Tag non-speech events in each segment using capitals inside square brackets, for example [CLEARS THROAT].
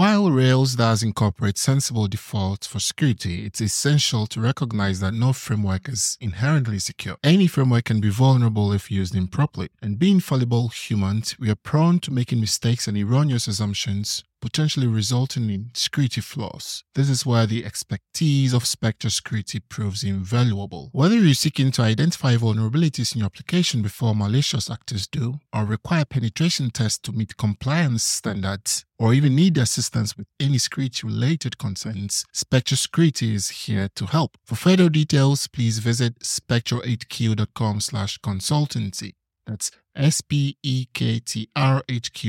While Rails does incorporate sensible defaults for security, it's essential to recognize that no framework is inherently secure. Any framework can be vulnerable if used improperly. And being fallible humans, we are prone to making mistakes and erroneous assumptions potentially resulting in security flaws. This is where the expertise of Spektr Security proves invaluable. Whether you're seeking to identify vulnerabilities in your application before malicious actors do, or require penetration tests to meet compliance standards, or even need assistance with any security related concerns, Spektr Security is here to help. For further details, please visit spektrhq.com slash consultancy. That's S-P-E-K-T-R-H-Q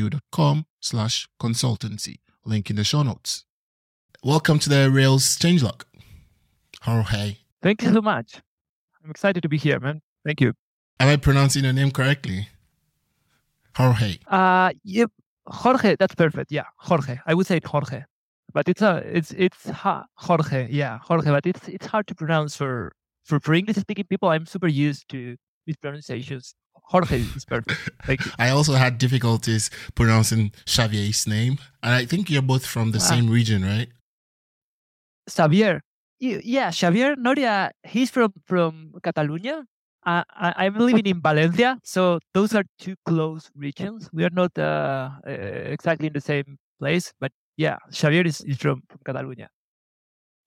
dot com slash consultancy. Link in the show notes. Welcome to the Rails Changelog. Jorge. Thank you so much. I'm excited to be here, man. Thank you. Am I pronouncing your name correctly? Jorge. Uh, yep. Jorge, that's perfect. Yeah, Jorge. I would say Jorge, but it's a, it's it's ha, Jorge. Yeah, Jorge. But it's it's hard to pronounce for for for English speaking people. I'm super used to these pronunciations. Jorge is perfect. Thank you. [LAUGHS] I also had difficulties pronouncing Xavier's name, and I think you're both from the Ah. same region, right? Xavier. Yeah, Xavier Noria. He's from from Catalonia. Uh, I, I'm living in Valencia, so those are two close regions. We are not uh, uh, exactly in the same place, but yeah, Xavier is, is from, from Catalonia.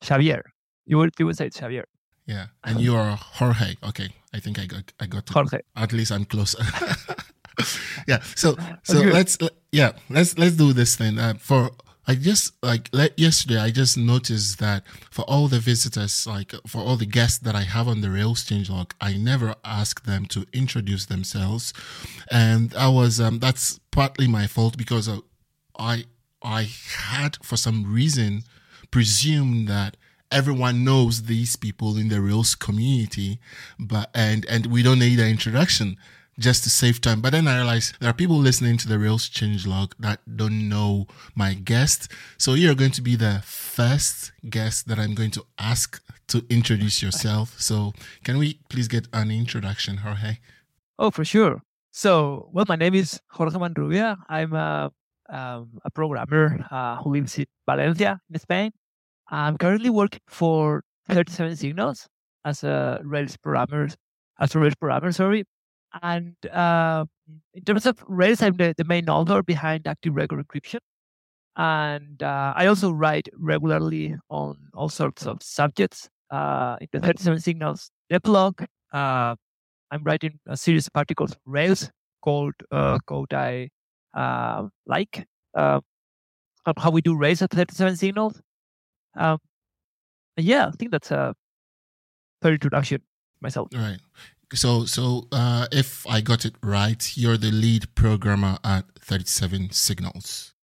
Xavier, you would you would say it's Xavier. Yeah, and you are Jorge. Okay, I think I got I got it. Jorge. At least I'm closer. [LAUGHS] yeah. So [LAUGHS] so good. let's yeah let's let's do this thing. Uh, for I just like let, yesterday I just noticed that for all the visitors, like for all the guests that I have on the Rails changelog, I never ask them to introduce themselves, and I was um, that's partly my fault because uh, I I had for some reason presumed that everyone knows these people in the Rails community, but and and we don't need an introduction just to save time. But then I realized there are people listening to the Rails changelog that don't know my guest. So you're going to be the first guest that I'm going to ask to introduce yourself. [LAUGHS] So can we please get an introduction, Jorge? Oh, for sure. So, well, my name is Jorge Manrubia. I'm a, um, a programmer uh, who lives in Valencia, in Spain. I'm currently working for 37 Signals as a Rails programmer, as a Rails programmer, sorry. And uh, in terms of Rails, I'm the, the main author behind Active Record Encryption. And uh, I also write regularly on all sorts of subjects uh, in the 37 Signals devlog. Uh, I'm writing a series of articles on Rails called uh, Code I uh, Like, on how we do Rails at 37 Signals. Um, yeah, I think that's a fair introduction myself. All right. So, so uh, if I got it right, you're the lead programmer at 37 Signals.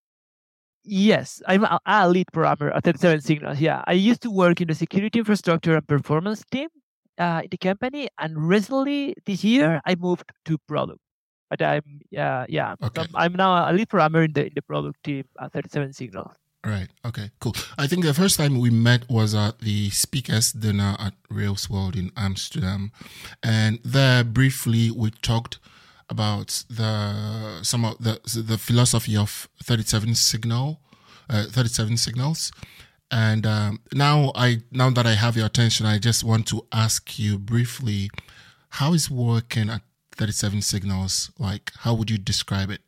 Yes, I'm a, a lead programmer at 37 Signals. Yeah, I used to work in the security infrastructure and performance team uh, in the company, and recently this year I moved to product. But I'm yeah yeah Okay. I'm, I'm now a lead programmer in the in the product team at 37 Signals. Right. Okay. Cool. I think the first time we met was at the speakers dinner at Rails World in Amsterdam, and there briefly we talked about the some of the the philosophy of thirty seven signal, uh, thirty seven signals, and um, now I now that I have your attention, I just want to ask you briefly, how is working at thirty seven signals like? How would you describe it?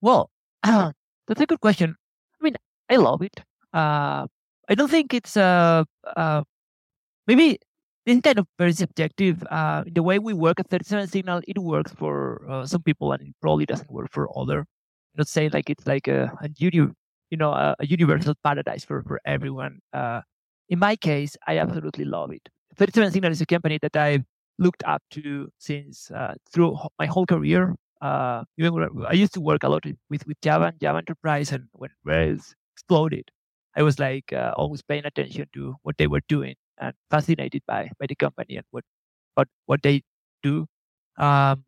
Well, [CLEARS THROAT] that's a good question. I mean, I love it. Uh, I don't think it's uh, uh, maybe it's kind of very subjective. Uh, the way we work at 37 Signal, it works for uh, some people and it probably doesn't work for other. Not saying like it's like a, a uni, you know, a, a universal paradise for, for everyone. Uh, in my case, I absolutely love it. 37 Signal is a company that I've looked up to since uh, through my whole career uh, even when I used to work a lot with, with, Java and Java Enterprise, and when Rails exploded, I was like uh, always paying attention to what they were doing and fascinated by by the company and what what what they do. Um,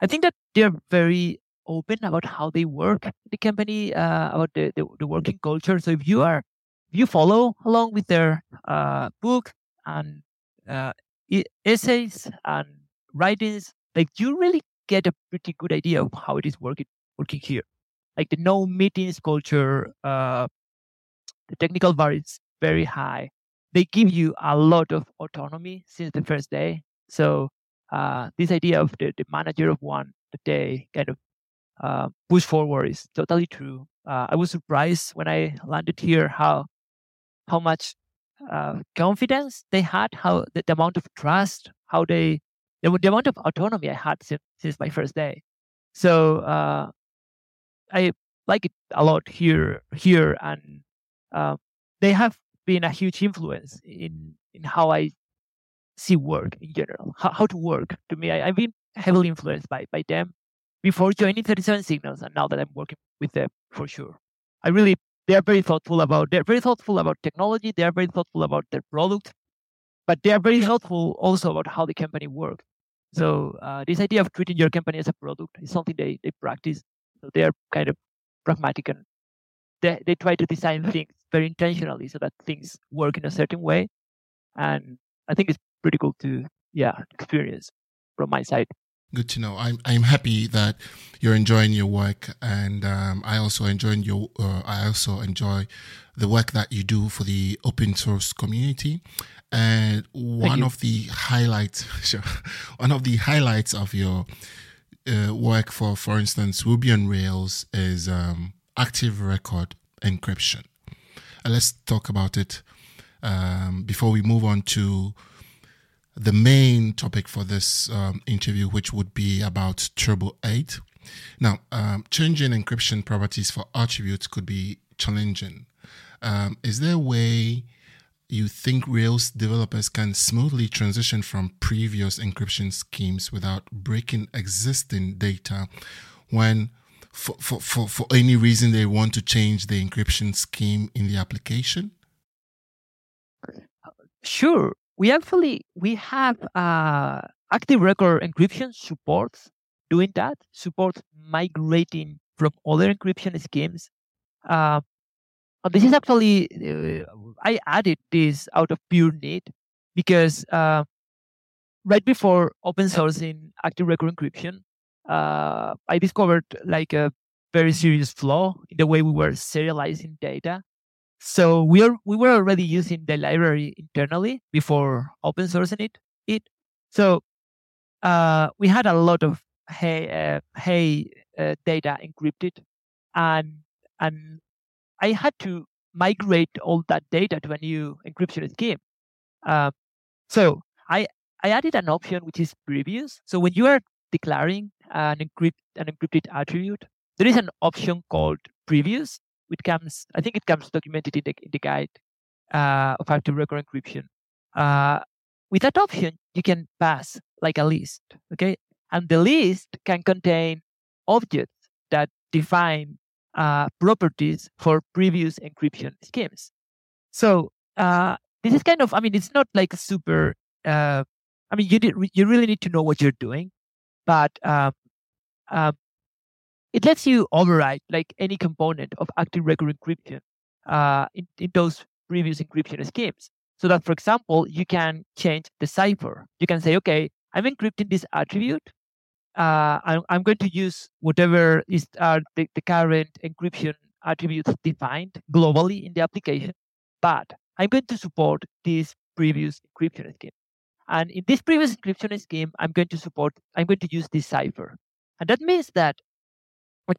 I think that they're very open about how they work the company, uh, about the, the the working culture. So if you are if you follow along with their uh, book and uh, essays and writings, like you really get a pretty good idea of how it is working working here. like the no meetings culture, uh, the technical bar is very high. They give you a lot of autonomy since the first day. So uh, this idea of the, the manager of one that day kind of uh, push forward is totally true. Uh, I was surprised when I landed here how how much uh, confidence they had, how the, the, amount of trust, how they the, the amount of autonomy I had since, since my first day. So uh, I like it a lot here here, and uh, they have been a huge influence in in how I see work in general, how, how to work. To me, I, I've been heavily influenced by by them before joining 37 Signals, and now that I'm working with them for sure. I really they are very thoughtful about they're very thoughtful about technology. They are very thoughtful about their product, but they are very thoughtful also about how the company works. So uh, this idea of treating your company as a product is something they they practice. So they are kind of pragmatic and they, they try to design things very intentionally so that things work in a certain way. And I think it's pretty cool to yeah experience from my side. Good to know. I'm I'm happy that you're enjoying your work, and um, I also enjoy your. Uh, I also enjoy the work that you do for the open source community. And one of the highlights, [LAUGHS] sure, one of the highlights of your uh, work for, for instance, Ruby on Rails is um, active record encryption. Uh, let's talk about it um, before we move on to the main topic for this um, interview, which would be about Turbo 8. Now, um, changing encryption properties for attributes could be challenging. Um, is there a way you think Rails developers can smoothly transition from previous encryption schemes without breaking existing data when, for, for, for, for any reason, they want to change the encryption scheme in the application? Sure we actually we have uh, active record encryption supports doing that supports migrating from other encryption schemes. Uh, this is actually uh, i added this out of pure need because uh, right before open sourcing active record encryption uh, i discovered like a very serious flaw in the way we were serializing data so we are we were already using the library internally before open sourcing it. It so uh, we had a lot of hey uh, hey uh, data encrypted, and and I had to migrate all that data to a new encryption scheme. Um, so I I added an option which is previous. So when you are declaring an encrypt an encrypted attribute, there is an option called previous it comes, I think it comes documented in the, in the guide uh, of active record encryption. Uh, with that option, you can pass like a list, okay? And the list can contain objects that define uh, properties for previous encryption schemes. So uh, this is kind of, I mean, it's not like super. Uh, I mean, you did, you really need to know what you're doing, but um, um, it lets you override like any component of active record encryption uh, in, in those previous encryption schemes. So that, for example, you can change the cipher. You can say, okay, I'm encrypting this attribute. Uh, I'm, I'm, going to use whatever is uh, the, the current encryption attributes defined globally in the application, but I'm going to support this previous encryption scheme. And in this previous encryption scheme, I'm going to support, I'm going to use this cipher. And that means that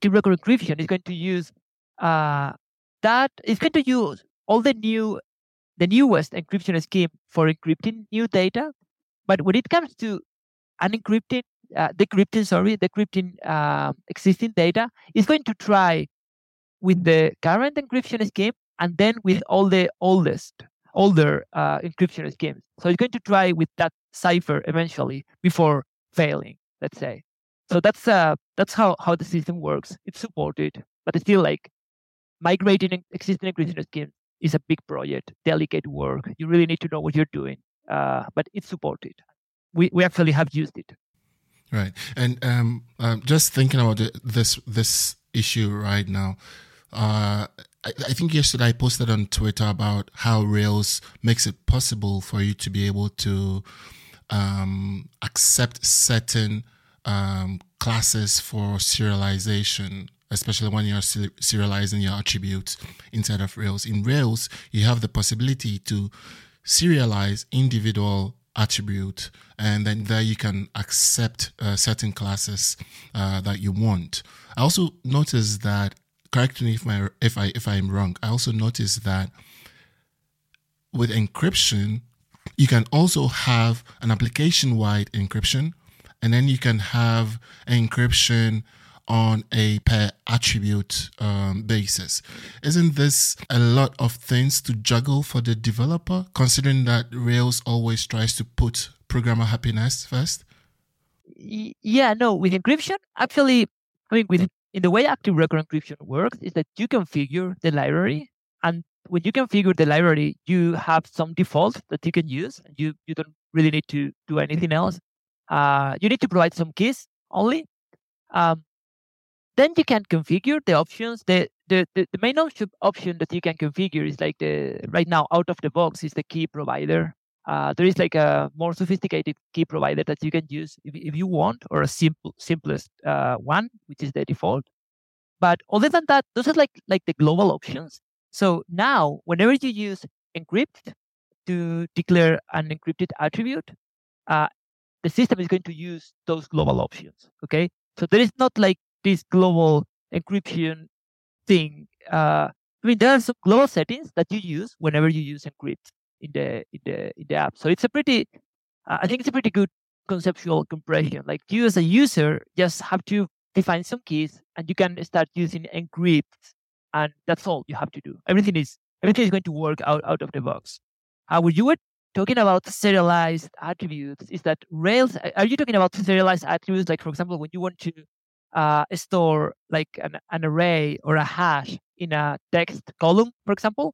record encryption is going to use uh, that it's going to use all the new the newest encryption scheme for encrypting new data. But when it comes to unencrypting uh, decrypting sorry decrypting uh, existing data it's going to try with the current encryption scheme and then with all the oldest older uh, encryption schemes. So it's going to try with that cipher eventually before failing let's say so that's uh that's how how the system works. It's supported, but it's still like migrating existing encryption schemes is a big project, delicate work. You really need to know what you're doing. Uh, but it's supported. We we actually have used it. Right, and um, um just thinking about this this issue right now. Uh, I, I think yesterday I posted on Twitter about how Rails makes it possible for you to be able to um, accept certain um, classes for serialization especially when you're serializing your attributes inside of Rails. In Rails, you have the possibility to serialize individual attribute and then there you can accept uh, certain classes uh, that you want i also noticed that correct me if my if i if i'm wrong i also noticed that with encryption you can also have an application wide encryption and then you can have encryption on a per attribute um, basis. Isn't this a lot of things to juggle for the developer, considering that Rails always tries to put programmer happiness first? Yeah, no, with encryption, actually, I mean, with in the way active record encryption works is that you configure the library and when you configure the library you have some defaults that you can use you you don't really need to do anything else uh, you need to provide some keys only um, then you can configure the options. The, the, the, the main option, option that you can configure is like the right now out of the box is the key provider. Uh, there is like a more sophisticated key provider that you can use if, if you want, or a simple simplest uh, one, which is the default. But other than that, those are like like the global options. So now, whenever you use encrypt to declare an encrypted attribute, uh, the system is going to use those global options. Okay, so there is not like this global encryption thing. Uh, I mean, there are some global settings that you use whenever you use encrypt in the in the in the app. So it's a pretty, uh, I think it's a pretty good conceptual compression. Like you as a user just have to define some keys, and you can start using encrypt, and that's all you have to do. Everything is everything is going to work out out of the box. Uh, would you were talking about serialized attributes, is that Rails? Are you talking about serialized attributes? Like for example, when you want to uh, store like an, an array or a hash in a text column, for example?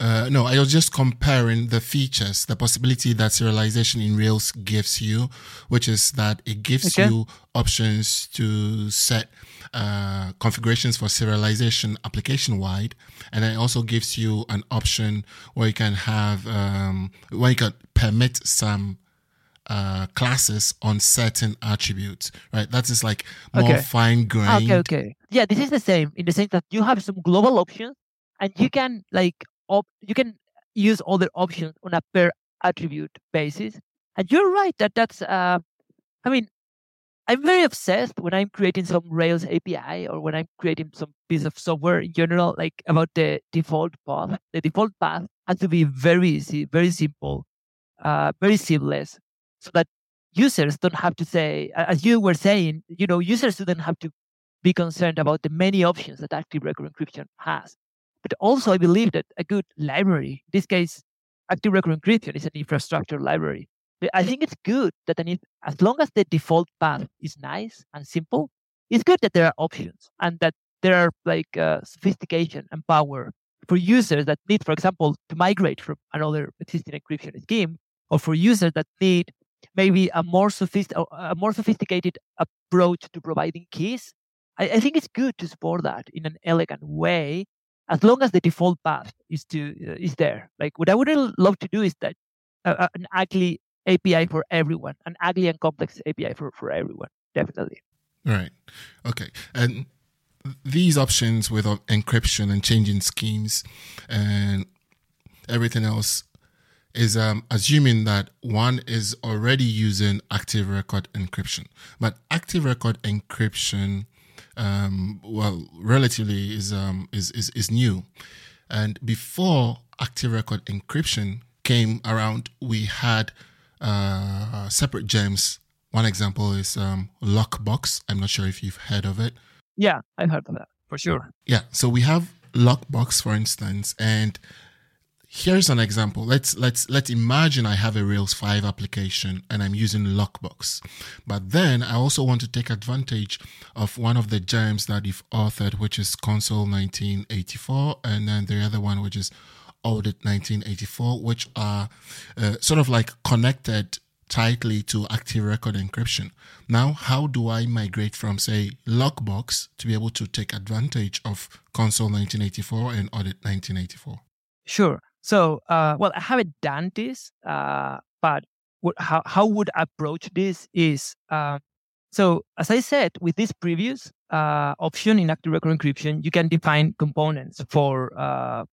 Uh, no, I was just comparing the features, the possibility that serialization in Rails gives you, which is that it gives okay. you options to set uh, configurations for serialization application wide, and it also gives you an option where you can have um, where you can permit some uh, classes on certain attributes, right? That is like more okay. fine grained. Okay, okay. Yeah, this is the same in the sense that you have some global options and you can like op- you can use other options on a per attribute basis. And you're right that that's uh, I mean, I'm very obsessed when I'm creating some Rails API or when I'm creating some piece of software in general, like about the default path. The default path has to be very easy, very simple, uh, very seamless so that users don't have to say, as you were saying, you know, users don't have to be concerned about the many options that Active Record Encryption has. But also, I believe that a good library, in this case, Active Record Encryption is an infrastructure library. I think it's good that an, as long as the default path is nice and simple, it's good that there are options and that there are like uh, sophistication and power for users that need, for example, to migrate from another existing encryption scheme, or for users that need maybe a more, sophist- a more sophisticated approach to providing keys, I, I, think it's good to support that in an elegant way, as long as the default path is to uh, is there. Like what I would love to do is that uh, an ugly API for everyone, an ugly and complex API for for everyone, definitely. Right. Okay. And these options with encryption and changing schemes and everything else is um, assuming that one is already using active record encryption. But active record encryption, um, well, relatively is, um, is, is, is new. And before active record encryption came around, we had uh, separate gems. One example is um, Lockbox. I'm not sure if you've heard of it. Yeah, I've heard of that for sure. Yeah, so we have Lockbox, for instance, and Here's an example. Let's let's let's imagine I have a Rails 5 application and I'm using Lockbox. But then I also want to take advantage of one of the gems that you've authored, which is console 1984, and then the other one which is Audit 1984, which are uh, sort of like connected tightly to active record encryption. Now, how do I migrate from, say, Lockbox to be able to take advantage of Console 1984 and Audit 1984? Sure. So, uh, well, I haven't done this, uh, but what, how how would I approach this is uh, So as I said, with this previous uh, option in active record encryption, you can define components for uh,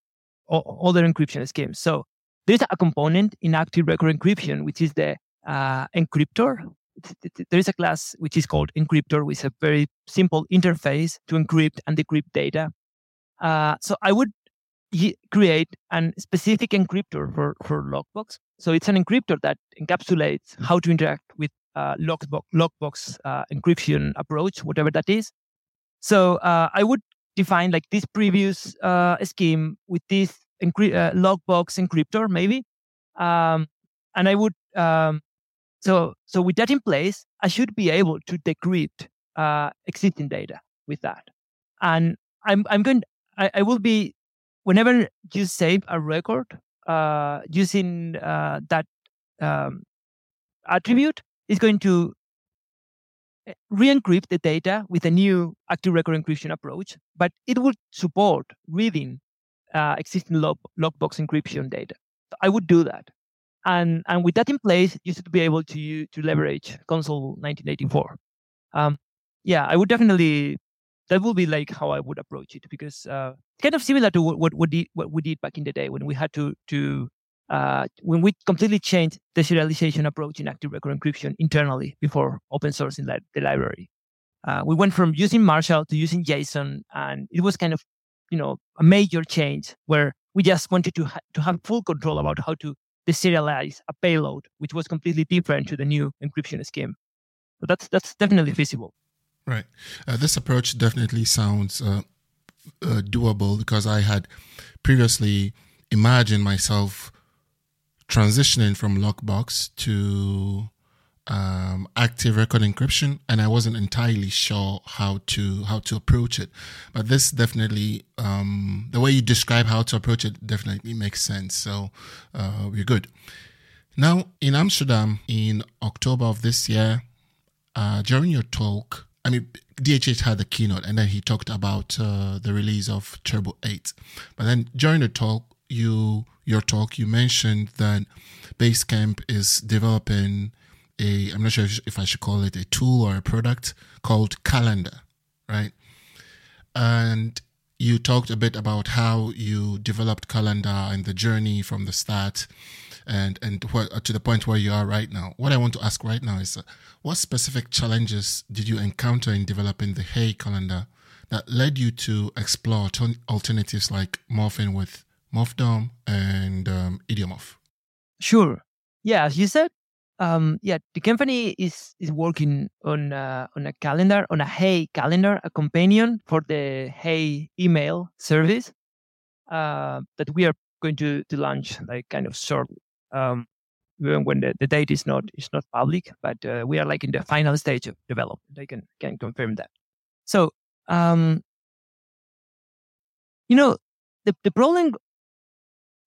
other encryption schemes. So there's a component in active record encryption, which is the uh, encryptor. There is a class which is called encryptor, with a very simple interface to encrypt and decrypt data. Uh, so I would create a specific encryptor for, for Lockbox. So it's an encryptor that encapsulates how to interact with uh, Lockbox, Lockbox uh, encryption approach, whatever that is. So uh, I would define like this previous uh, scheme with this encry- uh, Lockbox encryptor, maybe, um, and I would um, so so with that in place, I should be able to decrypt uh, existing data with that, and I'm I'm going I, I will be whenever you save a record uh, using uh, that um, attribute, is going to eh, re-encrypt the data with a new active record encryption approach, but it would support reading uh, existing log, Lockbox encryption data. So I would do that. And, and with that in place, you should be able to, to leverage console 1984. Um, yeah, I would definitely that will be like how I would approach it because uh, kind of similar to what what, what, did, what we did back in the day when we had to to uh, when we completely changed the serialization approach in active record encryption internally before open sourcing li- the library. Uh, we went from using Marshal to using JSON, and it was kind of you know a major change where we just wanted to ha- to have full control about how to deserialize a payload, which was completely different to the new encryption scheme. So that's that's definitely feasible. Right. Uh, this approach definitely sounds uh, uh, doable because I had previously imagined myself transitioning from Lockbox to um, active record encryption, and I wasn't entirely sure how to how to approach it. But this definitely, um, the way you describe how to approach it, definitely makes sense. So uh, we're good. Now in Amsterdam in October of this year, uh, during your talk, I mean, DHH had the keynote and then he talked about uh, the release of Turbo 8. But then during the talk, you your talk, you mentioned that Basecamp is developing a, I'm not sure if I should call it a tool or a product called Calendar, right? And you talked a bit about how you developed Calendar and the journey from the start and and uh, to the point where you are right now. What I want to ask right now is, uh, what specific challenges did you encounter in developing the Hey calendar that led you to explore t- alternatives like morphing with MorphDOM and um, Idiomorph? Sure. Yeah, as you said, um, yeah, the company is is working on uh, on a calendar, on a Hey calendar, a companion for the Hey email service uh, that we are going to to launch like kind of shortly um, when the, the date is not is not public, but uh, we are like in the final stage of development. I can can confirm that. So um, you know the the problem,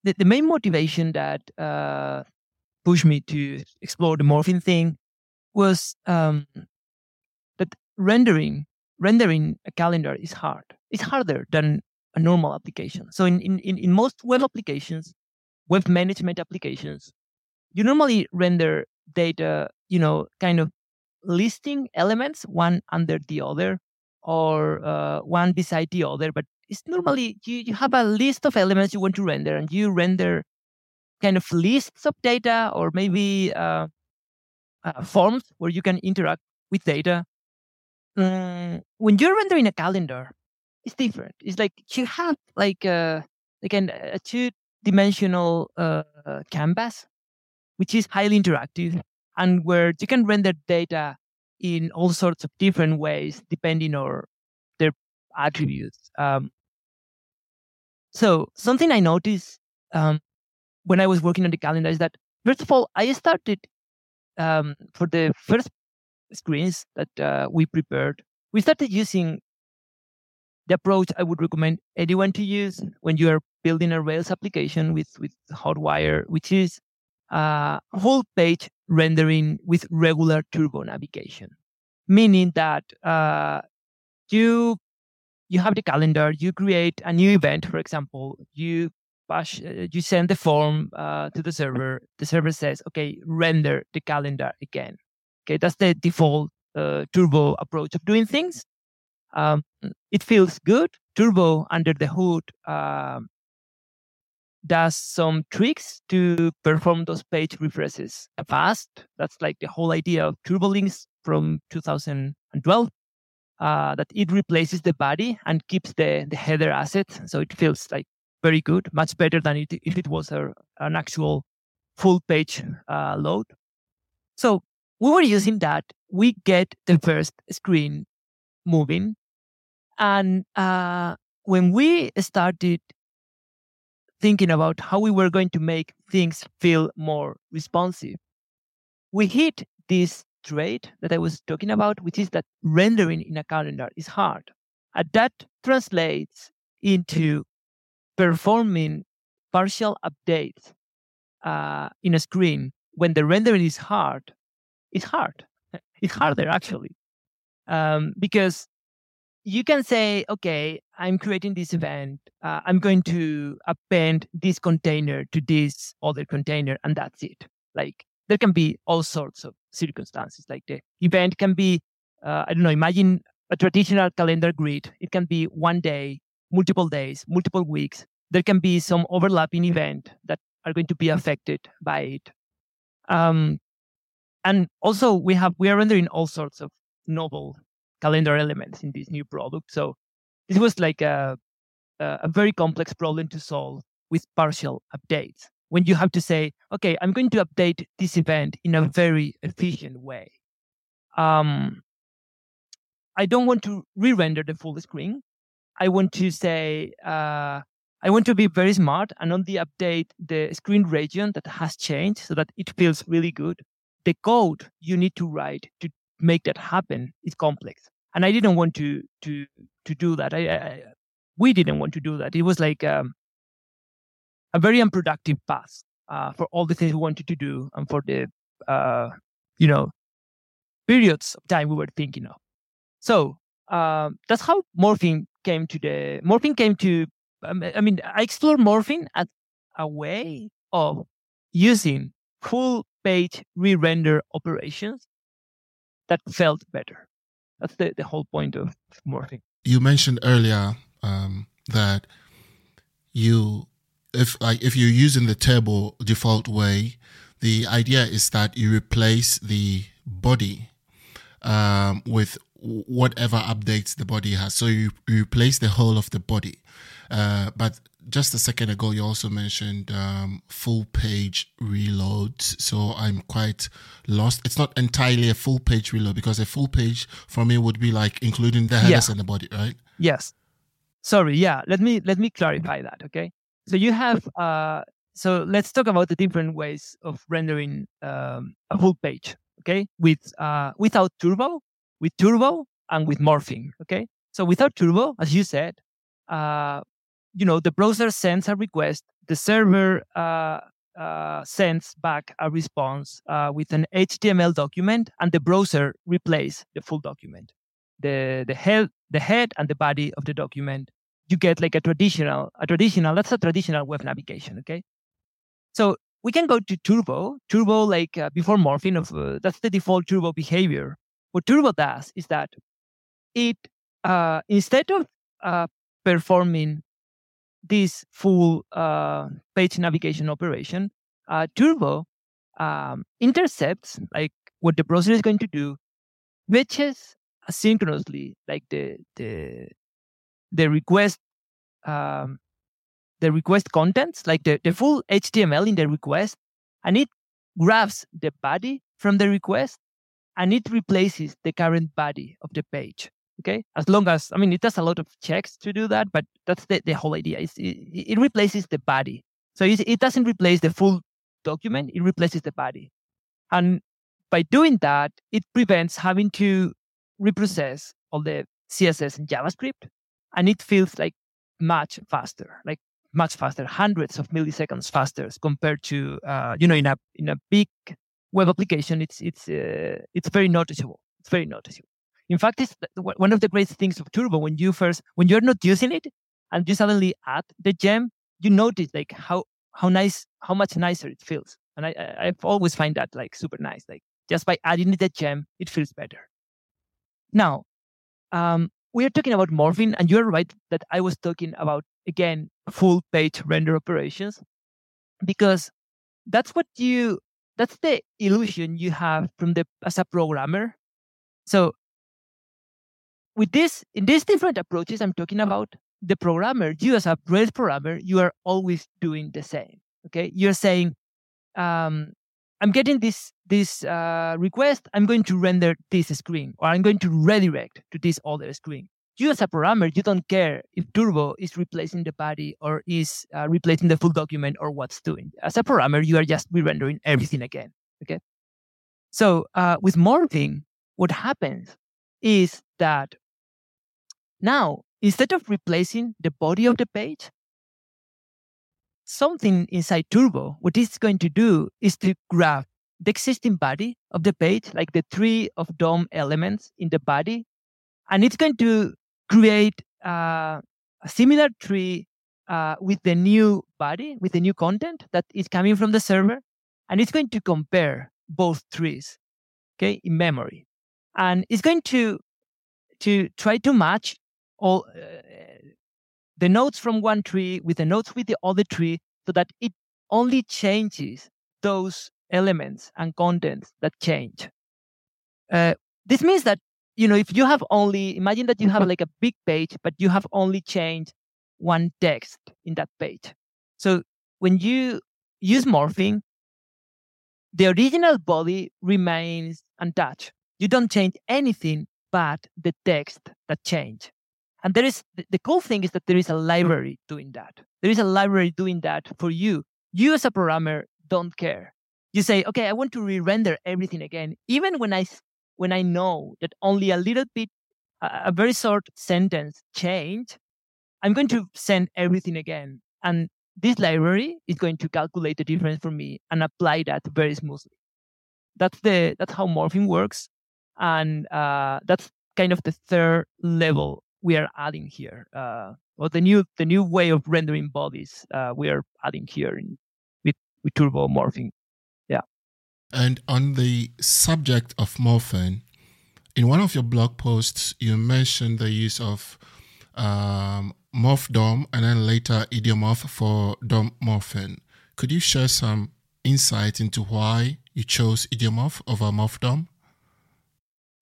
the, the main motivation that uh, pushed me to explore the morphing thing was um, that rendering rendering a calendar is hard. It's harder than a normal application. So in, in, in most web applications, web management applications, you normally render data, you know, kind of listing elements one under the other or uh, one beside the other. But it's normally you, you have a list of elements you want to render and you render kind of lists of data or maybe uh, uh, forms where you can interact with data. Mm, when you're rendering a calendar, it's different. It's like you have like a uh, like an, a two dimensional uh, canvas, which is highly interactive and where you can render data in all sorts of different ways depending on their attributes. Um, so something I noticed um, when I was working on the calendar is that first of all, I started um, for the first screens that uh, we prepared. We started using the approach I would recommend anyone to use when you are building a Rails application with, with Hotwire, which is uh, whole page rendering with regular turbo navigation, meaning that uh, you you have the calendar, you create a new event, for example, you push, uh, you send the form uh, to the server. The server says, "Okay, render the calendar again." Okay, that's the default uh, Turbo approach of doing things. Um, it feels good. Turbo under the hood um, does some tricks to perform those page refreshes fast. That's like the whole idea of Turbolinks from 2012. Uh, that it replaces the body and keeps the, the header asset. So it feels like very good, much better than it, if it was a, an actual full page uh, load. So we were using that. We get the first screen moving. And uh, when we started thinking about how we were going to make things feel more responsive, we hit this trait that I was talking about, which is that rendering in a calendar is hard. And that translates into performing partial updates uh, in a screen when the rendering is hard. It's hard. [LAUGHS] It's harder actually. Um, because you can say, okay, I'm creating this event. Uh, I'm going to append this container to this other container, and that's it. Like there can be all sorts of circumstances. Like the event can be, uh, I don't know, imagine a traditional calendar grid. It can be one day, multiple days, multiple weeks. There can be some overlapping event that are going to be affected by it. Um, and also we have we are rendering all sorts of novel calendar elements in this new product. So this was like a, a very complex problem to solve with partial updates. When you have to say, okay, I'm going to update this event in a very efficient way. Um, I don't want to re-render the full screen. I want to say, uh, I want to be very smart and only update the screen region that has changed so that it feels really good. The code you need to write to make that happen is complex and I didn't want to to to do that. I, I we didn't want to do that. It was like um, a very unproductive path uh, for all the things we wanted to do and for the uh, you know periods of time we were thinking of. So um, that's how morphing came to the morphing came to. Um, I mean, I explored morphing as a way of using full page re-render operations that felt better. That's the, the whole point of [LAUGHS] morphing. You mentioned earlier um, that you, if like if you're using the turbo default way, the idea is that you replace the body um, with whatever updates the body has. So you, you replace the whole of the body. Uh, but just a second ago, you also mentioned um, full page reloads. So I'm quite lost. It's not entirely a full page reload because a full page for me would be like including the headers yeah. and the body, right? Yes. Sorry. Yeah. Let me let me clarify that. Okay. So you have. Uh, so let's talk about the different ways of rendering um, a full page. Okay. With uh, without turbo, with turbo, and with morphing. Okay. So without turbo, as you said, uh, you know, the browser sends a request, the server uh, uh, sends back a response uh, with an HTML document, and the browser replaces the full document, the the head, the head, and the body of the document. You get like a traditional, a traditional. That's a traditional web navigation. Okay, so we can go to Turbo. Turbo, like uh, before morphing, of uh, that's the default Turbo behavior. What Turbo does is that it uh, instead of performing this full uh, page navigation operation, uh, Turbo um, intercepts like what the browser is going to do, fetches asynchronously like the the the request um, the request contents, like the, the full HTML in the request, and it grabs the body from the request and it replaces the current body of the page okay? As long as i mean it does a lot of checks to do that but that's the, the whole idea. It, it, replaces the body. So it, doesn't replace the full document it replaces the body. And by doing that it prevents having to reprocess all the css and javascript and it feels like much faster like much faster hundreds of milliseconds faster compared to uh, you know in a in a big web application it's it's uh, it's very noticeable it's very noticeable in fact, it's one of the great things of Turbo. When you first, when you're not using it, and you suddenly add the gem, you notice like how how nice, how much nicer it feels. And I I've always find that like super nice. Like just by adding the gem, it feels better. Now, um, we are talking about morphing, and you're right that I was talking about again full page render operations because that's what you that's the illusion you have from the as a programmer. So with this in these different approaches I'm talking about, the programmer, you as a Rails programmer, you are always doing the same. Okay, you're saying, um, I'm getting this this uh, request. I'm going to render this screen, or I'm going to redirect to this other screen. You as a programmer, you don't care if Turbo is replacing the body or is uh, replacing the full document or what's doing. As a programmer, you are just re-rendering everything again. Okay. So uh, with morphing, what happens is that now instead of replacing the body of the page, something inside Turbo, what it's going to do is to grab the existing body of the page, like the tree of DOM elements in the body, and it's going to create uh, a similar tree uh, with the new body, with the new content that is coming from the server, and it's going to compare both trees, okay, in memory, and it's going to to try to match all uh, the nodes from one tree with the nodes with the other tree so that it only changes those elements and contents that change. Uh, this means that, you know, if you have only, imagine that you have like a big page, but you have only changed one text in that page. So when you use morphing, the original body remains untouched. You don't change anything but the text that changed. And there is the cool thing is that there is a library doing that. There is a library doing that for you. You as a programmer don't care. You say, okay, I want to re-render everything again, even when I when I know that only a little bit, a very short sentence change. I'm going to send everything again, and this library is going to calculate the difference for me and apply that very smoothly. That's the that's how morphing works, and uh, that's kind of the third level we are adding here, uh, or the new the new way of rendering bodies uh, we are adding here in, with with turbo morphing. Yeah. And on the subject of morphing, in one of your blog posts, you mentioned the use of um, MorphDOM and then later idiomorph for DOM morphing. Could you share some insight into why you chose idiomorph over MorphDOM?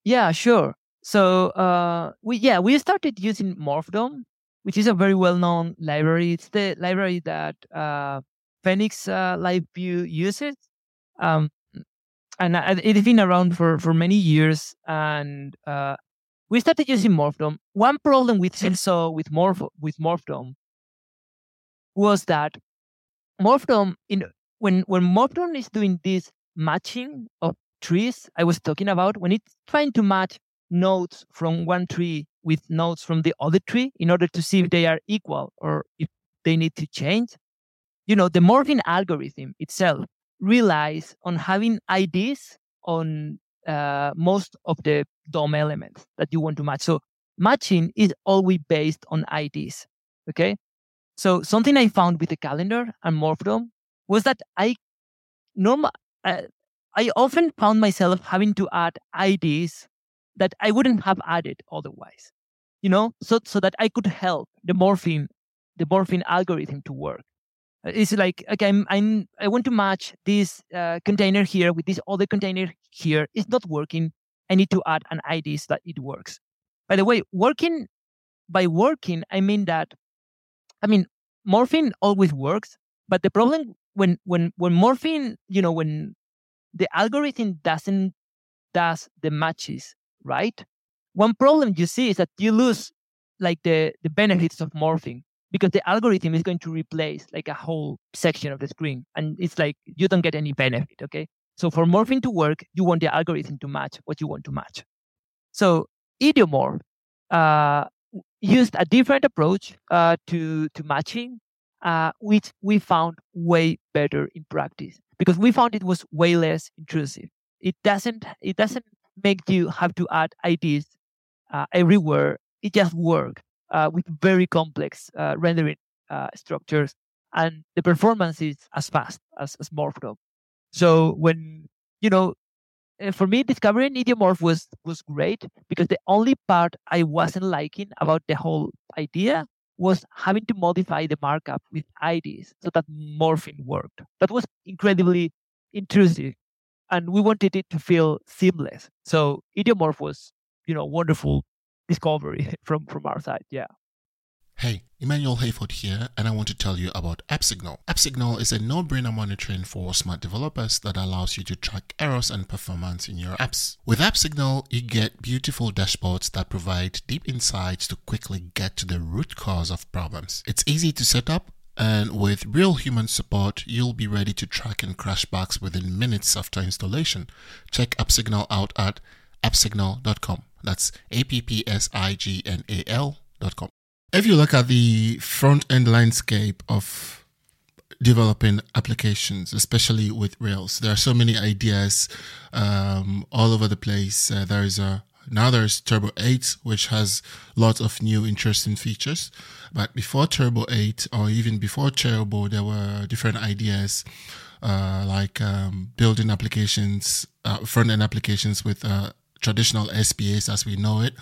Yeah, sure. So uh, we yeah we started using MorphDOM, which is a very well known library. It's the library that uh, Phoenix uh, Live View uses, um, and it's been around for for many years. And uh, we started using MorphDOM. One problem we saw with Morph with MorphDOM was that MorphDOM in when when MorphDOM is doing this matching of trees I was talking about, when it's trying to match nodes from one tree with nodes from the other tree in order to see if they are equal or if they need to change. You know, the morphing algorithm itself relies on having IDs on uh, most of the DOM elements that you want to match. So matching is always based on IDs. Okay. So something I found with the calendar and MorphDOM was that I normal uh, I often found myself having to add IDs that I wouldn't have added otherwise. You know, so so that I could help the morphing, the morphing algorithm to work. Uh, it's like okay, I'm, I'm I want to match this uh, container here with this other container here. It's not working. I need to add an ID so that it works. By the way, working by working, I mean that I mean morphing always works, but the problem when when when morphing, you know, when the algorithm doesn't does the matches right? One problem you see is that you lose like the, the benefits of morphing because the algorithm is going to replace like a whole section of the screen and it's like you don't get any benefit, okay? So for morphing to work, you want the algorithm to match what you want to match. So Idiomorph uh, used a different approach uh, to, to matching, uh, which we found way better in practice because we found it was way less intrusive. It doesn't, it doesn't make you have to add IDs uh, everywhere. It just works uh, with very complex uh, rendering uh, structures, and the performance is as fast as, as MorphDOM. So when you know uh, for me, discovering Idiomorph was was great because the only part I wasn't liking about the whole idea was having to modify the markup with IDs so that morphing worked. That was incredibly intrusive, and we wanted it to feel seamless. So Idiomorph was, you know, wonderful discovery [LAUGHS] from from our side. Yeah. Hey, Emmanuel Hayford here, and I want to tell you about AppSignal. AppSignal is a no-brainer monitoring for smart developers that allows you to track errors and performance in your apps. With AppSignal, you get beautiful dashboards that provide deep insights to quickly get to the root cause of problems. It's easy to set up and with real human support, you'll be ready to track and crash bugs within minutes after installation. Check AppSignal out at appsignal.com. That's A P P S I G N A L.com. If you look at the front end landscape of developing applications, especially with Rails, there are so many ideas um, all over the place. Uh, there is a now there's Turbo 8, which has lots of new interesting features. But before Turbo 8, or even before Turbo, there were different ideas uh, like um, building applications, uh, front end applications with uh, traditional SPAs as we know it.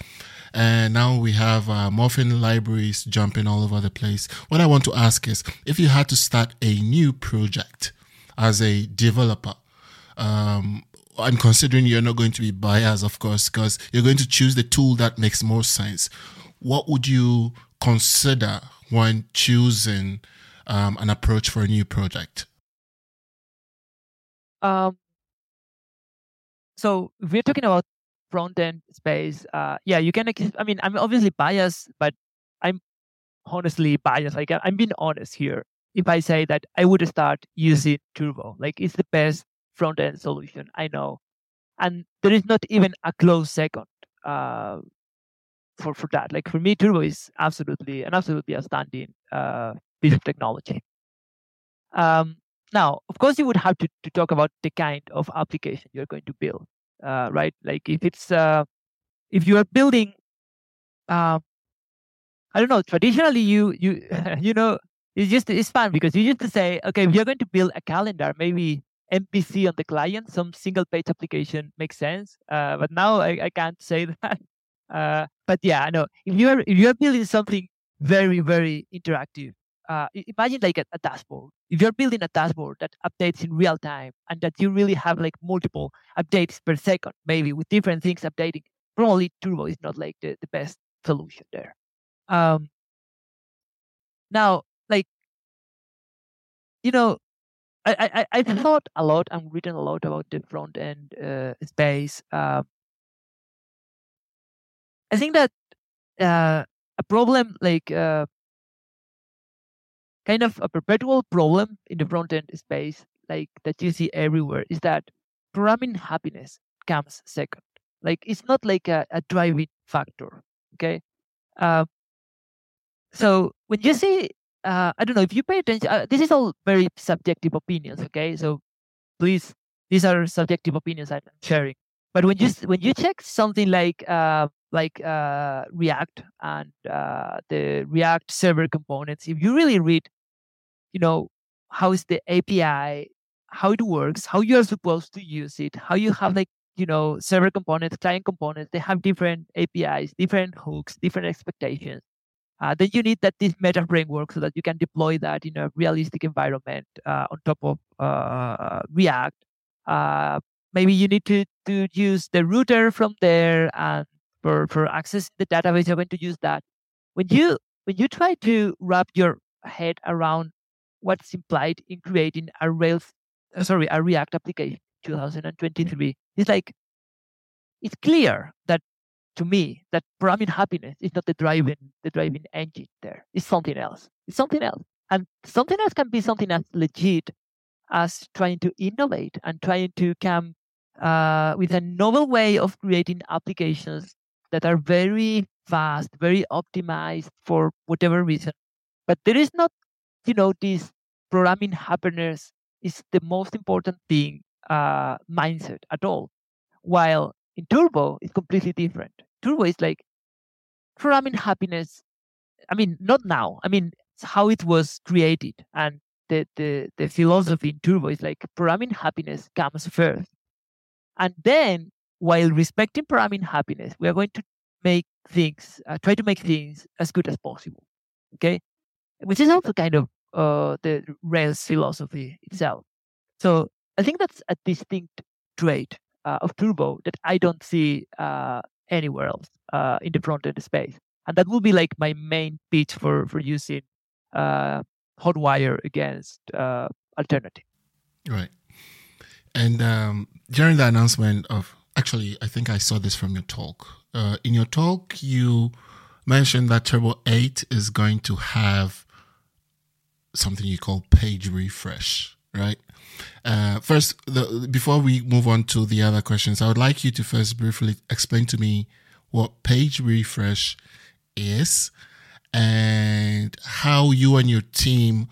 And now we have uh, morphing libraries jumping all over the place. What I want to ask is if you had to start a new project as a developer, um, I'm considering you're not going to be biased, of course, because you're going to choose the tool that makes more sense. What would you consider when choosing um, an approach for a new project? Um, so we're talking about front end space, uh, yeah, you can. I mean, I'm obviously biased, but I'm honestly biased. Like I'm being honest here. If I say that I would start using Turbo, like it's the best front end solution I know, and there is not even a close second uh, for for that. Like for me, Turbo is absolutely an absolutely outstanding uh, piece of technology. Um, now, of course, you would have to, to talk about the kind of application you're going to build uh, right? Like if it's uh, if you are building, uh, I don't know. Traditionally, you you [LAUGHS] you know it's just it's fun because you used to say, okay, if you're going to build a calendar, maybe MVC on the client, some single page application makes sense. Uh, but now I, I can't say [LAUGHS] that. Uh, but yeah, I know if you are if you are building something very very interactive, uh, imagine like a, a, dashboard. If you're building a dashboard that updates in real time and that you really have like multiple updates per second, maybe with different things updating, probably Turbo is not like the, the best solution there. Um, now, like, you know, I, I, I've thought a lot and written a lot about the front end uh, space. Uh, I think that uh, a problem like uh, kind of a perpetual problem in the front end space, like that you see everywhere, is that programming happiness comes second. Like it's not like a, a driving factor. Okay. Uh, so when you see, uh, I don't know if you pay attention. Uh, this is all very subjective opinions. Okay. So please, these are subjective opinions I'm sharing. But when you when you check something like uh, like uh, React and uh, the React server components, if you really read, you know, how is the API, how it works, how you're supposed to use it, how you have like, you know, server components, client components, they have different APIs, different hooks, different expectations. Uh, then you need that this meta framework so that you can deploy that in a realistic environment uh, on top of uh, React. Uh, maybe you need to, to use the router from there and for, for accessing the database, you're going to use that. When you when you try to wrap your head around what's implied in creating a Rails, uh, sorry, a React application 2023, it's like it's clear that to me that programming happiness is not the driving the driving engine there. It's something else. It's something else. And something else can be something as legit as trying to innovate and trying to come uh, with a novel way of creating applications that are very fast, very optimized for whatever reason. But there is not, you know, this programming happiness is the most important thing uh, mindset at all. While in Turbo, it's completely different. Turbo is like programming happiness. I mean, not now. I mean, how it was created. And the, the, the philosophy in Turbo is like programming happiness comes first. And then, while respecting programming happiness, we are going to make things, uh, try to make things as good as possible. Okay, which is also kind of uh, the Rails philosophy itself. So I think that's a distinct trait uh, of Turbo that I don't see uh, anywhere else uh, in the front end space, and that will be like my main pitch for for using uh, Hotwire against alternative. Right. And um, during the announcement of, actually, I think I saw this from your talk. Uh, in your talk, you mentioned that Turbo 8 is going to have something you call page refresh, right? Uh, first, the, before we move on to the other questions, I would like you to first briefly explain to me what page refresh is and how you and your team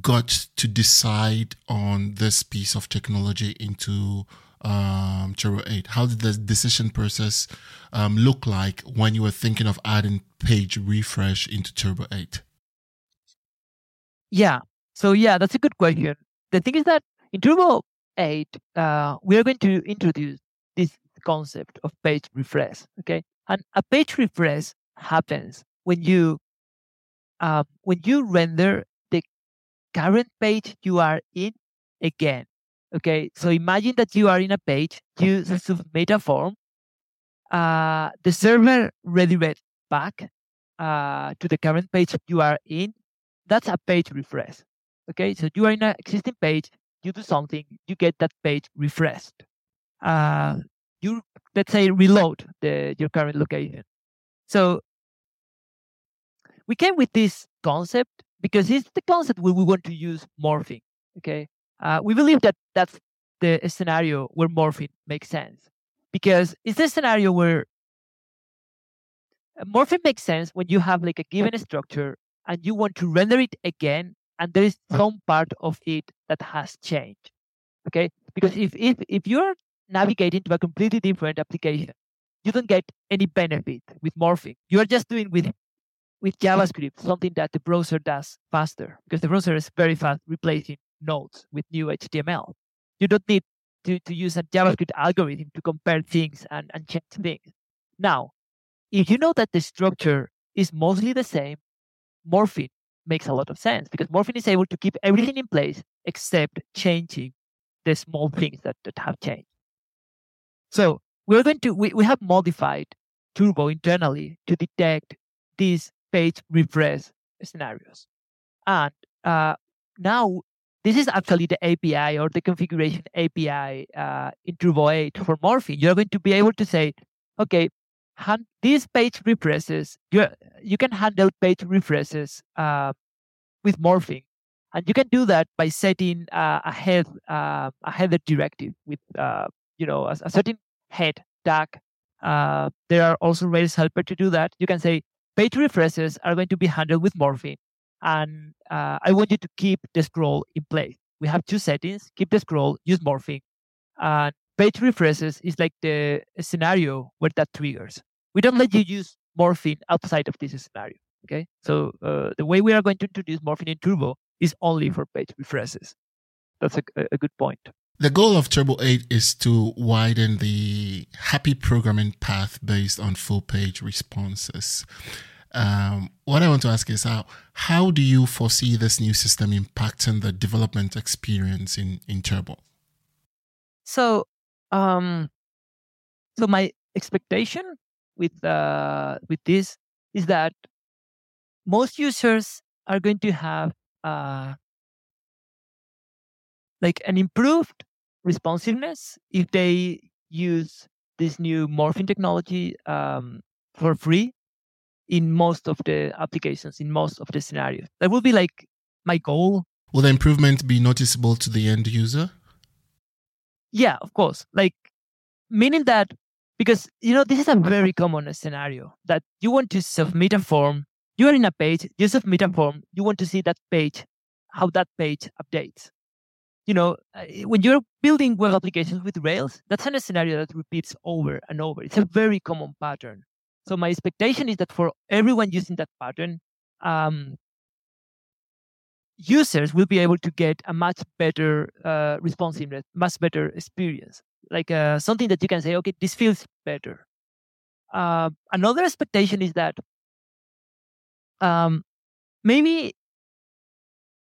got to decide on this piece of technology into um, Turbo 8? How did the decision process um, look like when you were thinking of adding page refresh into Turbo 8? Yeah. So, yeah, that's a good question. The thing is that in Turbo 8, uh, we are going to introduce this concept of page refresh. Okay. And a page refresh happens when you uh, when you render the current page you are in again. Okay, so imagine that you are in a page, you submit a form, uh, the server redirects back uh, to the current page you are in. That's a page refresh. Okay, so you are in an existing page, you do something, you get that page refreshed. Uh, you let's say reload the your current location. So we came with this concept because it's the concept where we want to use morphing. Okay, uh, we believe that that's the scenario where morphing makes sense because it's the scenario where morphing makes sense when you have like a given structure and you want to render it again and there is some part of it that has changed okay? Because if if, if you're navigating to a completely different application you don't get any benefit with morphing you are just doing with with JavaScript, something that the browser does faster because the browser is very fast replacing nodes with new HTML. You don't need to, to use a JavaScript algorithm to compare things and, and change things. Now, if you know that the structure is mostly the same, morphing makes a lot of sense because morphing is able to keep everything in place except changing the small things that, that have changed. So we're going to we, we have modified Turbo internally to detect these page refresh scenarios. And uh, now this is actually the API or the configuration API uh, in 8 for morphing. You're going to be able to say, okay, hand, these page refreshes, you you can handle page refreshes uh, with morphing. And you can do that by setting uh, a head uh, a header directive with uh, you know a, a, certain head tag. Uh, there are also Rails helper to do that. You can say page refreshes are going to be handled with morphing. And uh, I want you to keep the scroll in place. We have two settings, keep the scroll, use morphing. And page refreshes is like the scenario where that triggers. We don't let you use morphing outside of this scenario. Okay. So uh, the way we are going to introduce morphing in Turbo is only for page refreshes. That's a, a good point. The goal of Turbo 8 is to widen the happy programming path based on full page responses. Um, what I want to ask is how how do you foresee this new system impacting the development experience in, in Turbo? So, um, so my expectation with uh, with this is that most users are going to have uh, like an improved responsiveness if they use this new morphing technology um, for free in most of the applications, in most of the scenarios. That would be like my goal. Will the improvement be noticeable to the end user? Yeah, of course. Like, meaning that because, you know, this is a very common scenario that you want to submit a form, you are in a page, you submit a form, you want to see that page, how that page updates you know, uh, when you're building web applications with Rails, that's a scenario that repeats over and over. It's a very common pattern. So my expectation is that for everyone using that pattern, um, users will be able to get a much better uh, responsiveness, much better experience. like uh, something that you can say, okay, this feels better. Uh, another expectation is that um, maybe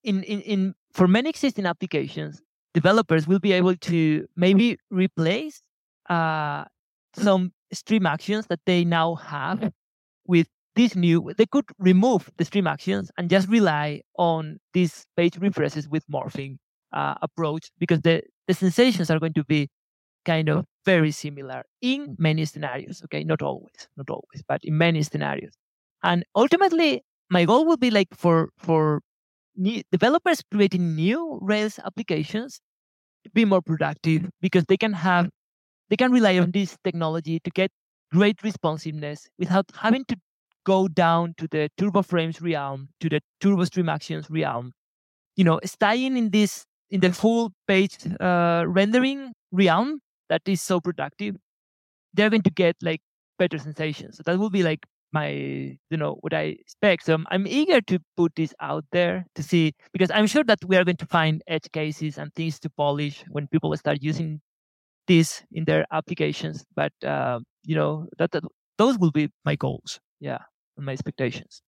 in, in, in for many existing applications, developers will be able to maybe replace uh, some stream actions that they now have with this new. They could remove the stream actions and just rely on these page refreshes with morphing uh, approach because the, the sensations are going to be kind of very similar in many scenarios. Okay, not always, not always, but in many scenarios. And ultimately, my goal will be like for for new developers creating new Rails applications to be more productive because they can have they can rely on this technology to get great responsiveness without having to go down to the turbo frames realm to the turbo stream actions realm. You know staying in this in the full page uh, rendering realm that is so productive they're going to get like better sensations. So that will be like my you know what i expect. So I'm, I'm eager to put this out there to see because i'm sure that we are going to find edge cases and things to polish when people start using this in their applications but uh, you know that, that those will be my goals yeah and my expectations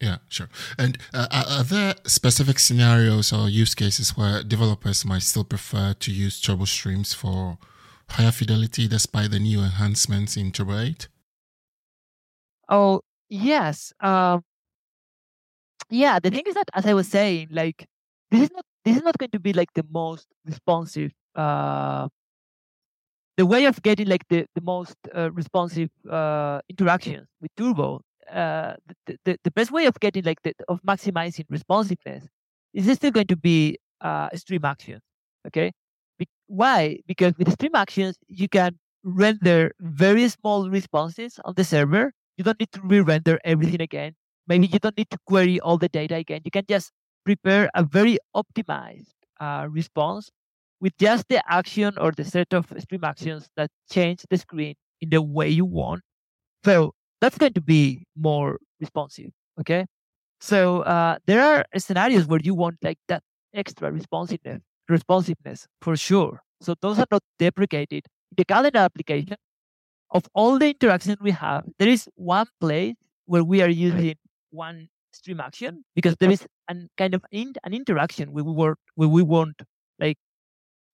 yeah, sure. And uh, are there specific scenarios or use cases where developers might still prefer to use Turbo Streams for higher fidelity despite the new enhancements in Turbo 8? Oh, yes. Um, yeah, the thing is that, as I was saying, like this is not this is not going to be like the most responsive. Uh, the way of getting like the the most uh, responsive uh, interactions with Turbo, uh, the, the the best way of getting like the of maximizing responsiveness is still going to be uh, stream actions. Okay, be- why? Because with stream actions you can render very small responses on the server you don't need to re-render everything again. Maybe you don't need to query all the data again. You can just prepare a very optimized uh, response with just the action or the set of stream actions that change the screen in the way you want. So that's going to be more responsive. Okay. So uh, there are scenarios where you want like that extra responsiveness, responsiveness for sure. So those are not deprecated. In the calendar application, of all the interactions we have, there is one place where we are using one stream action because there is an kind of in, an interaction where we work where we want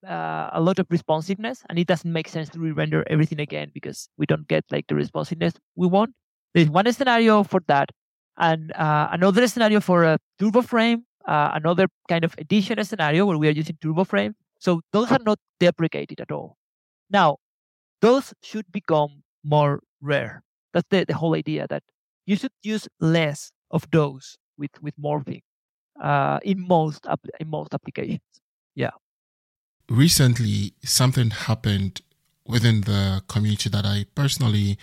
uh, a lot of responsiveness and it doesn't make sense to re-render everything again because we don't get like the responsiveness we want. There's one scenario for that and uh, another scenario for a turbo frame, uh, another kind of additional scenario where we are using turbo frame. So those are not deprecated at all. Now, those should become more rare. That's the, the whole idea that you should use less of those with with morphing uh, in most in most applications. Yeah. Recently, something happened within the community that I personally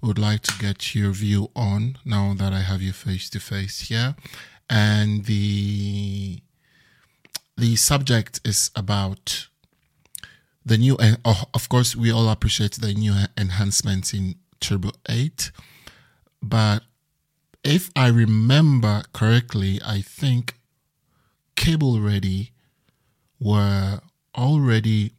would like to get your view on now that I have you face to face here, and the the subject is about the new, and oh, of course, we all appreciate the new enhancements in Turbo 8. But if I remember correctly, I think Cable Ready were already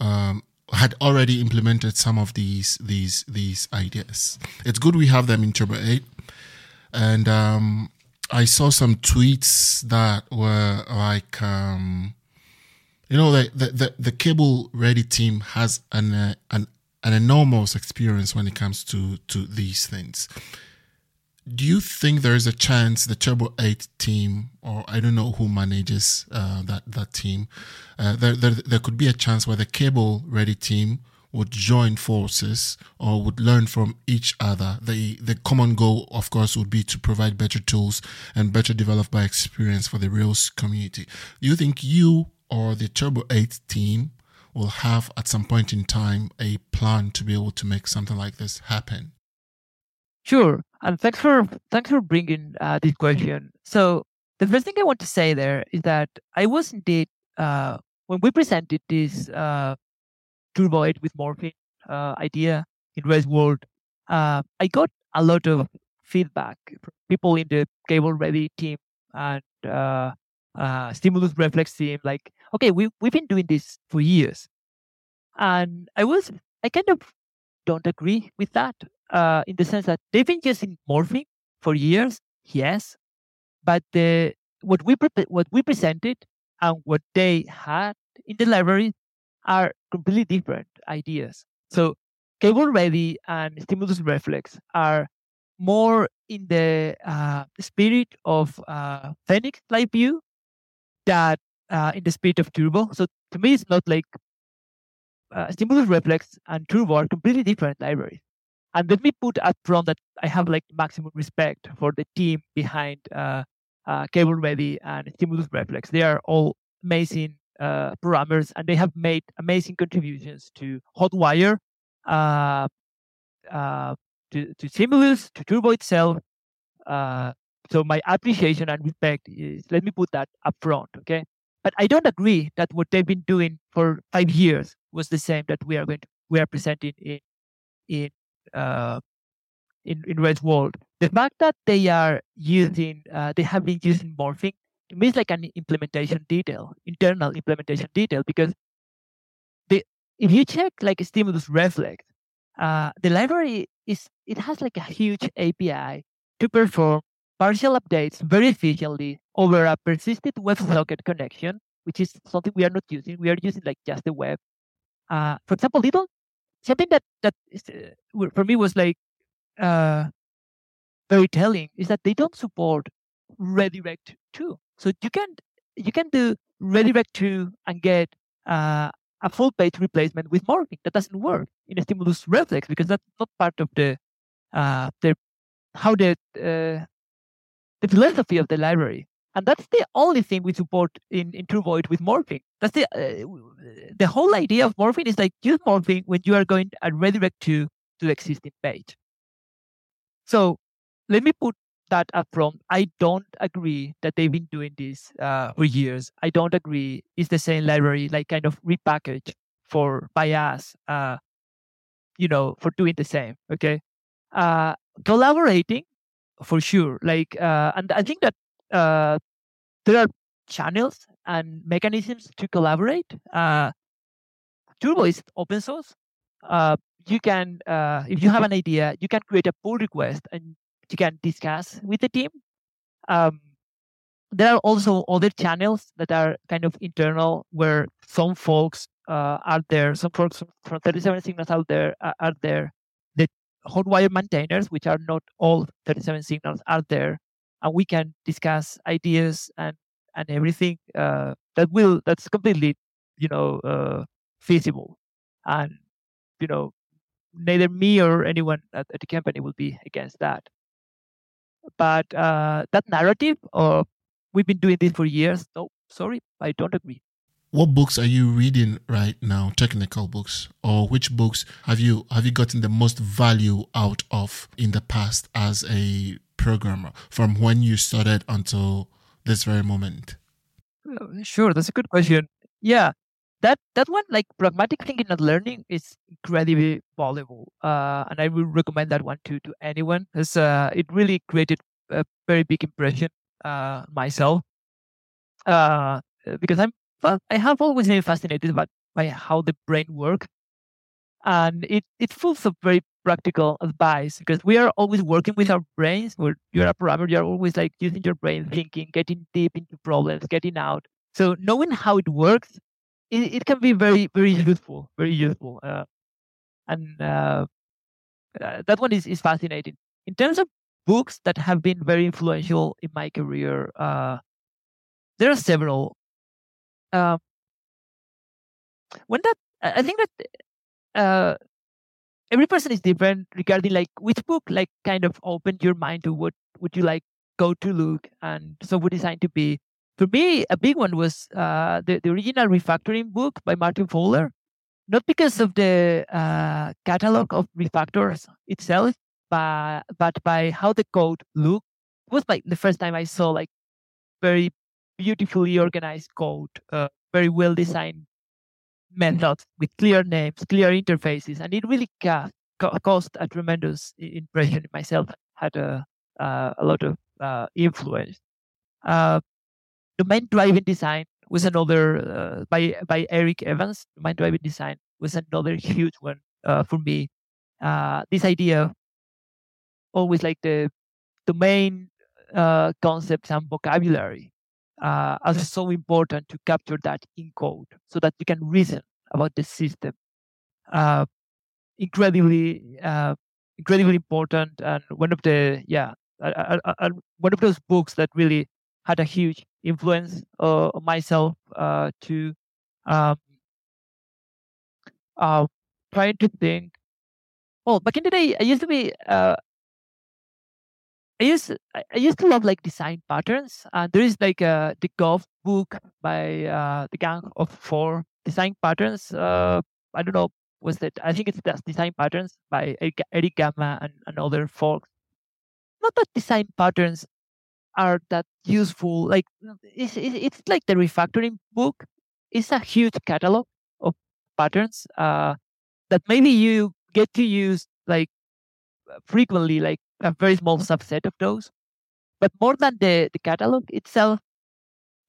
um, had already implemented some of these these these ideas. It's good we have them in Turbo 8, and um, I saw some tweets that were like. Um, you know the the the, the cable ready team has an uh, an an enormous experience when it comes to to these things do you think there is a chance the turbo 8 team or i don't know who manages uh, that that team uh, there, there there could be a chance where the cable ready team would join forces or would learn from each other. The the common goal, of course, would be to provide better tools and better developed by experience for the Rails community. Do you think you or the Turbo 8 team will have at some point in time a plan to be able to make something like this happen? Sure, and thanks for thanks for bringing uh, this question. So the first thing I want to say there is that I was indeed uh, when we presented this uh, Turbo 8 with morphing uh, idea in Rails World, uh, I got a lot of feedback from people in the Cable Ready team and uh, uh, stimulus reflex team like okay we, we've been doing this for years And I was, I kind of don't agree with that uh, in the sense that they've been using morphing for years, yes, but the what we pre- what we presented and what they had in the library are completely different ideas. So cable ready and stimulus reflex are more in the uh, spirit of uh, Phoenix Live View that uh, in the spirit of Turbo. So to me, it's not like uh, stimulus reflex and Turbo are completely different libraries. And let me put up front that I have like maximum respect for the team behind uh, uh, Cable Ready and Stimulus Reflex. They are all amazing uh, programmers and they have made amazing contributions to Hotwire, uh, uh, to, to Stimulus, to Turbo itself. Uh, so my appreciation and respect is, let me put that up front, okay? But I don't agree that what they've been doing for five years was the same that we are going to, we are presenting in in uh, in in Rails World. The fact that they are using uh, they have been using morphing to me like an implementation detail, internal implementation detail, because the if you check like stimulus reflex, uh, the library is it has like a huge API to perform partial updates very efficiently over a persistent WebSocket connection, which is something we are not using. We are using like just the web. Uh, for example, little something that that uh, for me was like uh, very telling is that they don't support redirect two. So you can you can do redirect two and get uh, a full page replacement with morphing. That doesn't work in a stimulus reflex because that's not part of the uh, the how the uh, the philosophy of the library. And that's the only thing we support in, in Turbo with morphing. That's the uh, the whole idea of morphing is like use morphing when you are going and redirect to to the existing page. So let me put that up front. I don't agree that they've been doing this uh, for years. I don't agree it's the same library, like kind of repackaged for by us, uh, you know, for doing the same. Okay, uh, collaborating for sure. Like, uh, and I think that uh, there are channels and mechanisms to collaborate. Uh, Turbo is open source. Uh, you can, uh, if you have an idea, you can create a pull request and you can discuss with the team. Um, there are also other channels that are kind of internal where some folks uh, are there, some folks from 37signals out there uh, are there. The hotwire maintainers, which are not all 37signals, are there, and we can discuss ideas and and everything uh, that will that's completely you know uh, feasible, and you know neither me or anyone at, at the company will be against that. But uh, that narrative of we've been doing this for years, no, sorry, I don't agree. What books are you reading right now? Technical books, or which books have you have you gotten the most value out of in the past as a programmer from when you started until this very moment? Sure, that's a good question. Yeah, that that one like pragmatic thinking and learning is incredibly valuable uh, and i would recommend that one to to anyone because uh, it really created a very big impression uh, myself uh, because i'm i have always been fascinated by, by how the brain works and it it's full of very practical advice because we are always working with our brains. Where you're a programmer you're always like using your brain thinking getting deep into problems getting out. So knowing how it works it, it can be very very useful very useful uh, and uh, uh, that one is, is fascinating. In terms of books that have been very influential in my career uh, there are several. Um, when that i think that uh, every person is different regarding like which book like kind of opened your mind to what would you like go to look and so what designed to be for me, a big one was uh, the, the original refactoring book by Martin Fowler. Not because of the uh, catalog of refactors itself, but, but by how the code looked. It was like the first time I saw like very beautifully organized code, uh, very well designed methods with clear names, clear interfaces, and it really ca- ca- caused a tremendous impression. Myself had a uh, a lot of uh, influence. Uh, domain driven design was another uh, by by Eric Evans. Domain driven design was another huge one uh, for me. Uh, this idea, always like the the main uh, concepts and vocabulary, uh, are so important to capture that in code, so that you can reason about the system. Uh, incredibly, uh, incredibly important, and one of the yeah, one of those books that really had a huge influence uh, on myself uh, to um, uh, trying to think. Well, back in the day, I used to be. Uh, I used I used to love like design patterns. And there is like uh, the GoF book by uh, the Gang of Four design patterns. Uh, I don't know was that I think it's just design patterns by Erich Gamma and, and other folks. Not that design patterns are that useful. Like it's, it's like the refactoring book. It's a huge catalog of patterns uh, that maybe you get to use like frequently, like a very small subset of those. But more than the, the catalog itself,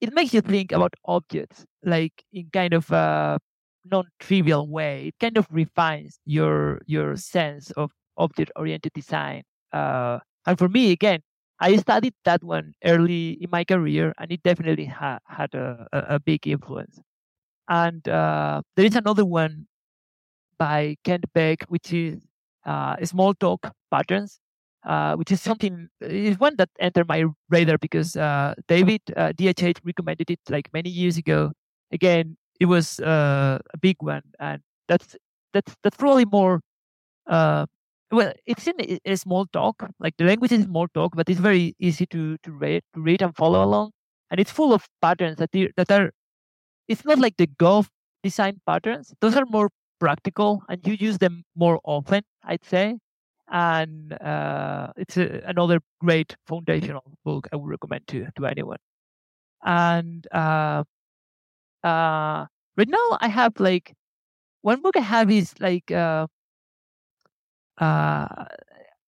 it makes you think about objects like in kind of a non-trivial way. It kind of refines your your sense of object-oriented design. Uh, and for me, again, I studied that one early in my career, and it definitely ha- had a, a, big influence. And uh, there is another one by Kent Beck, which is uh, Smalltalk patterns, uh, which is [LAUGHS] something is one that entered my radar because uh, David DHH uh, recommended it like many years ago. Again, it was uh, a big one, and that's that's that's probably more uh, well, it's in a, Smalltalk. Like the language is Smalltalk, but it's very easy to to read, to read and follow along. And it's full of patterns that that are. It's not like the GoF design patterns. Those are more practical, and you use them more often. I'd say, and uh, it's a, another great foundational book I would recommend to to anyone. And uh, uh, right now, I have like one book I have is like. Uh, uh,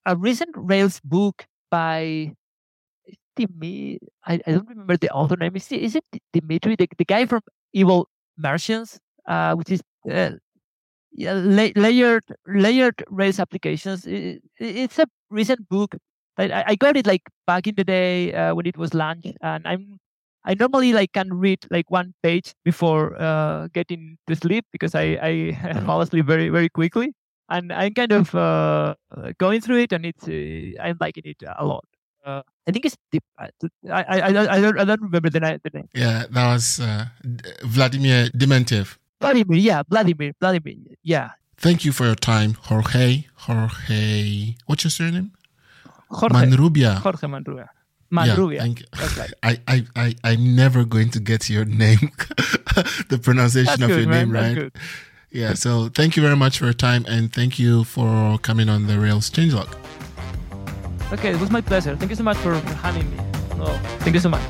a recent Rails book by Dimi, I, I don't remember the author name. Is it, is it Dimitri, the, the guy from Evil Martians, uh, which is uh, yeah, la- layered layered Rails applications. It, it's a recent book. I, I got it like back in the day uh, when it was launched, and I'm I normally like can read like one page before uh, getting to sleep because I I [LAUGHS] fall asleep very very quickly and I'm kind of uh, going through it, and it's uh, I'm liking it a lot. Uh, I think it's deep. I, I, I, I, don't, I don't remember the name. The name. Yeah, that was uh, Vladimir Dementyev. Vladimir, yeah, Vladimir, Vladimir, yeah. Thank you for your time, Jorge. Jorge, what's your surname? Jorge. Manrubia. Jorge Manrubia. Manrubia. Yeah, thank you. That's right. [LAUGHS] I, I, I, I'm never going to get your name, [LAUGHS] the pronunciation That's of good, your man. name, That's right? Good. Yeah, so thank you very much for your time and thank you for coming on the Rails Changelog. Okay, it was my pleasure. Thank you so much for having me. Oh, thank you so much.